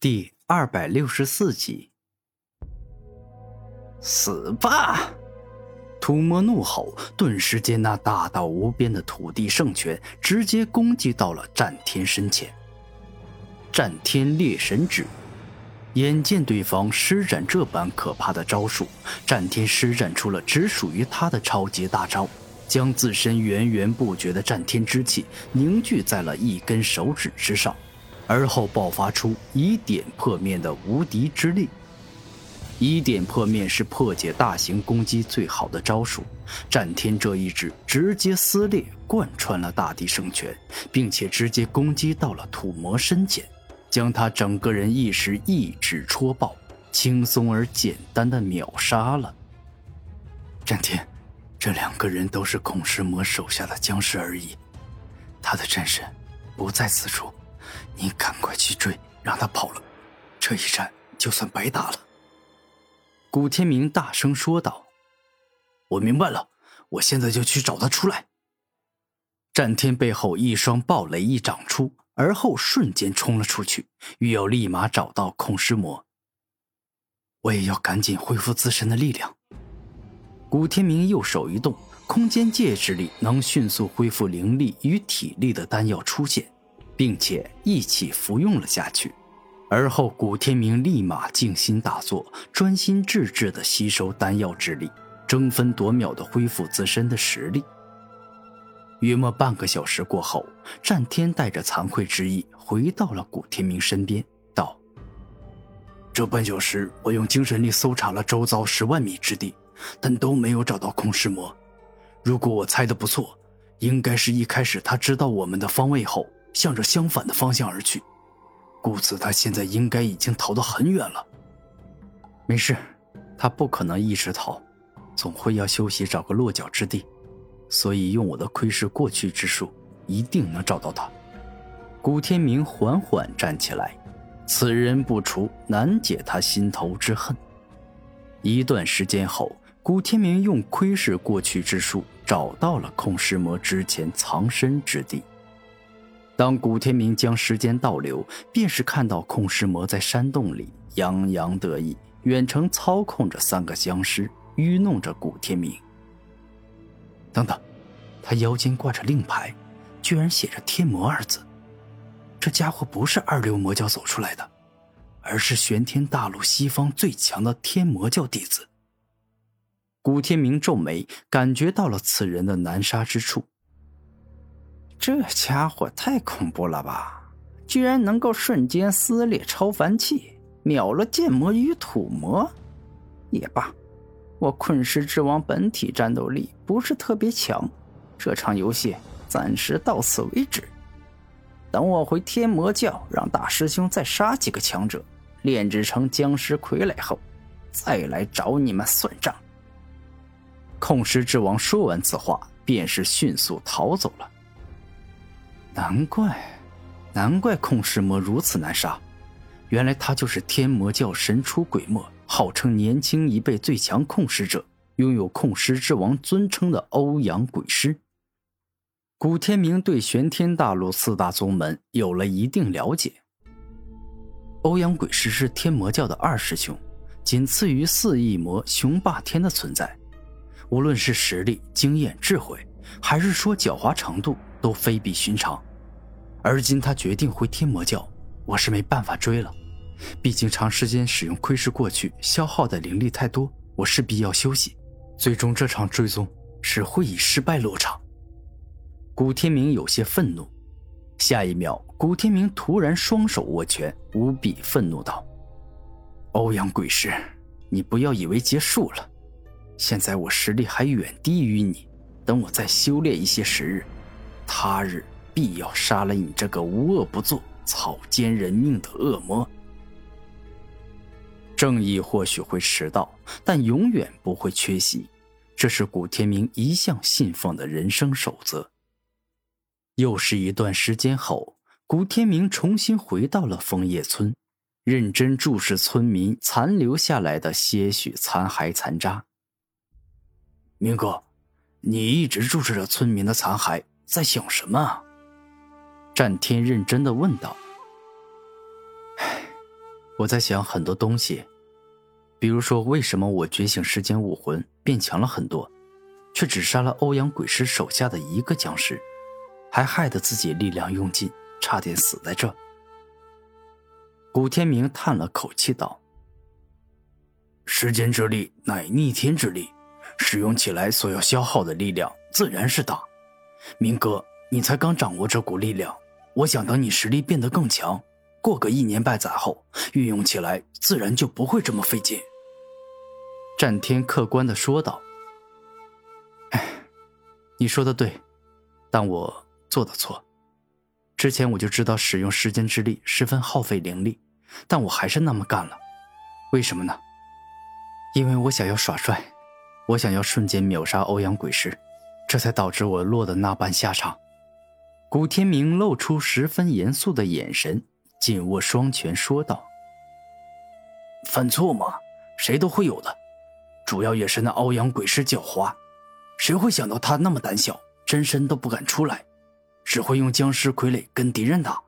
第二百六十四集，死吧！土魔怒吼，顿时间那大道无边的土地圣拳直接攻击到了战天身前。战天猎神指，眼见对方施展这般可怕的招数，战天施展出了只属于他的超级大招，将自身源源不绝的战天之气凝聚在了一根手指之上。而后爆发出以点破面的无敌之力。以点破面是破解大型攻击最好的招数。战天这一指直接撕裂、贯穿了大地圣拳，并且直接攻击到了土魔身前，将他整个人一时一指戳爆，轻松而简单的秒杀了。战天，这两个人都是孔石魔手下的僵尸而已，他的战神不在此处。你赶快去追，让他跑了，这一战就算白打了。”古天明大声说道。“我明白了，我现在就去找他出来。”战天背后一双暴雷一长出，而后瞬间冲了出去，欲要立马找到控尸魔。我也要赶紧恢复自身的力量。古天明右手一动，空间戒指里能迅速恢复灵力与体力的丹药出现。并且一起服用了下去，而后古天明立马静心打坐，专心致志地吸收丹药之力，争分夺秒地恢复自身的实力。约莫半个小时过后，战天带着惭愧之意回到了古天明身边，道：“这半小时，我用精神力搜查了周遭十万米之地，但都没有找到空尸魔。如果我猜的不错，应该是一开始他知道我们的方位后。”向着相反的方向而去，故此他现在应该已经逃得很远了。没事，他不可能一直逃，总会要休息，找个落脚之地。所以用我的窥视过去之术，一定能找到他。古天明缓缓站起来，此人不除，难解他心头之恨。一段时间后，古天明用窥视过去之术，找到了空尸魔之前藏身之地。当古天明将时间倒流，便是看到控尸魔在山洞里洋洋得意，远程操控着三个僵尸，愚弄着古天明。等等，他腰间挂着令牌，居然写着“天魔”二字。这家伙不是二流魔教走出来的，而是玄天大陆西方最强的天魔教弟子。古天明皱眉，感觉到了此人的难杀之处。这家伙太恐怖了吧！居然能够瞬间撕裂超凡器，秒了剑魔与土魔。也罢，我困尸之王本体战斗力不是特别强，这场游戏暂时到此为止。等我回天魔教，让大师兄再杀几个强者，炼制成僵尸傀儡后，再来找你们算账。控尸之王说完此话，便是迅速逃走了。难怪，难怪控尸魔如此难杀，原来他就是天魔教神出鬼没，号称年轻一辈最强控尸者，拥有控尸之王尊称的欧阳鬼师。古天明对玄天大陆四大宗门有了一定了解。欧阳鬼师是天魔教的二师兄，仅次于四翼魔雄霸天的存在，无论是实力、经验、智慧，还是说狡猾程度，都非比寻常。而今他决定回天魔教，我是没办法追了。毕竟长时间使用窥视过去，消耗的灵力太多，我势必要休息。最终这场追踪只会以失败落场。古天明有些愤怒，下一秒，古天明突然双手握拳，无比愤怒道：“欧阳鬼师，你不要以为结束了，现在我实力还远低于你。等我再修炼一些时日，他日。”必要杀了你这个无恶不作、草菅人命的恶魔！正义或许会迟到，但永远不会缺席，这是古天明一向信奉的人生守则。又是一段时间后，古天明重新回到了枫叶村，认真注视村民残留下来的些许残骸残渣。明哥，你一直注视着村民的残骸，在想什么啊？战天认真的问道：“我在想很多东西，比如说为什么我觉醒时间武魂变强了很多，却只杀了欧阳鬼师手下的一个僵尸，还害得自己力量用尽，差点死在这。古天明叹了口气道：“时间之力乃逆天之力，使用起来所要消耗的力量自然是大。明哥，你才刚掌握这股力量，我想等你实力变得更强。”过个一年半载后，运用起来自然就不会这么费劲。”战天客观的说道。“哎，你说的对，但我做的错。之前我就知道使用时间之力十分耗费灵力，但我还是那么干了。为什么呢？因为我想要耍帅，我想要瞬间秒杀欧阳鬼师，这才导致我落得那般下场。”古天明露出十分严肃的眼神。紧握双拳说道：“犯错嘛，谁都会有的。主要也是那欧阳鬼师狡猾，谁会想到他那么胆小，真身都不敢出来，只会用僵尸傀儡跟敌人打。”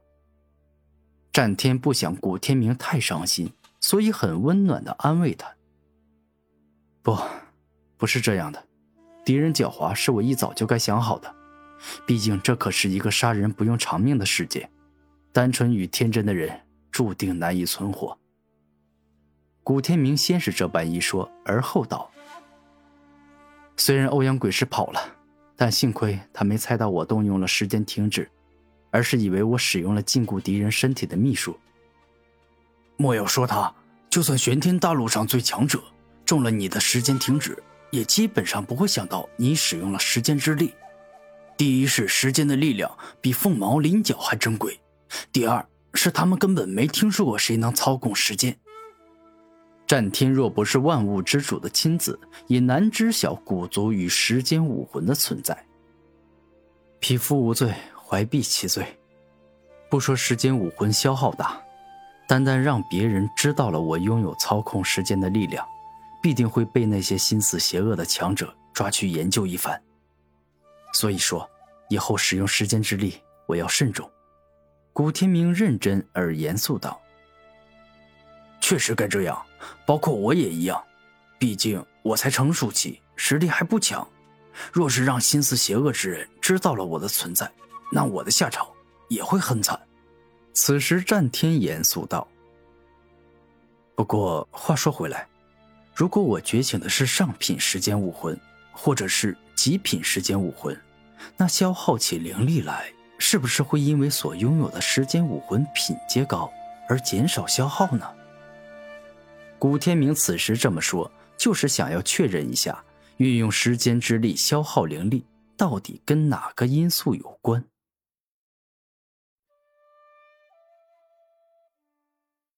战天不想古天明太伤心，所以很温暖的安慰他：“不，不是这样的。敌人狡猾是我一早就该想好的，毕竟这可是一个杀人不用偿命的世界。”单纯与天真的人注定难以存活。古天明先是这般一说，而后道：“虽然欧阳鬼师跑了，但幸亏他没猜到我动用了时间停止，而是以为我使用了禁锢敌人身体的秘术。莫要说他，就算玄天大陆上最强者，中了你的时间停止，也基本上不会想到你使用了时间之力。第一是时间的力量比凤毛麟角还珍贵。”第二是他们根本没听说过谁能操控时间。战天若不是万物之主的亲子，也难知晓古族与时间武魂的存在。匹夫无罪，怀璧其罪。不说时间武魂消耗大，单单让别人知道了我拥有操控时间的力量，必定会被那些心思邪恶的强者抓去研究一番。所以说，以后使用时间之力，我要慎重。古天明认真而严肃道：“确实该这样，包括我也一样。毕竟我才成熟期，实力还不强。若是让心思邪恶之人知道了我的存在，那我的下场也会很惨。”此时，战天严肃道：“不过话说回来，如果我觉醒的是上品时间武魂，或者是极品时间武魂，那消耗起灵力来……”是不是会因为所拥有的时间武魂品阶高而减少消耗呢？古天明此时这么说，就是想要确认一下，运用时间之力消耗灵力到底跟哪个因素有关。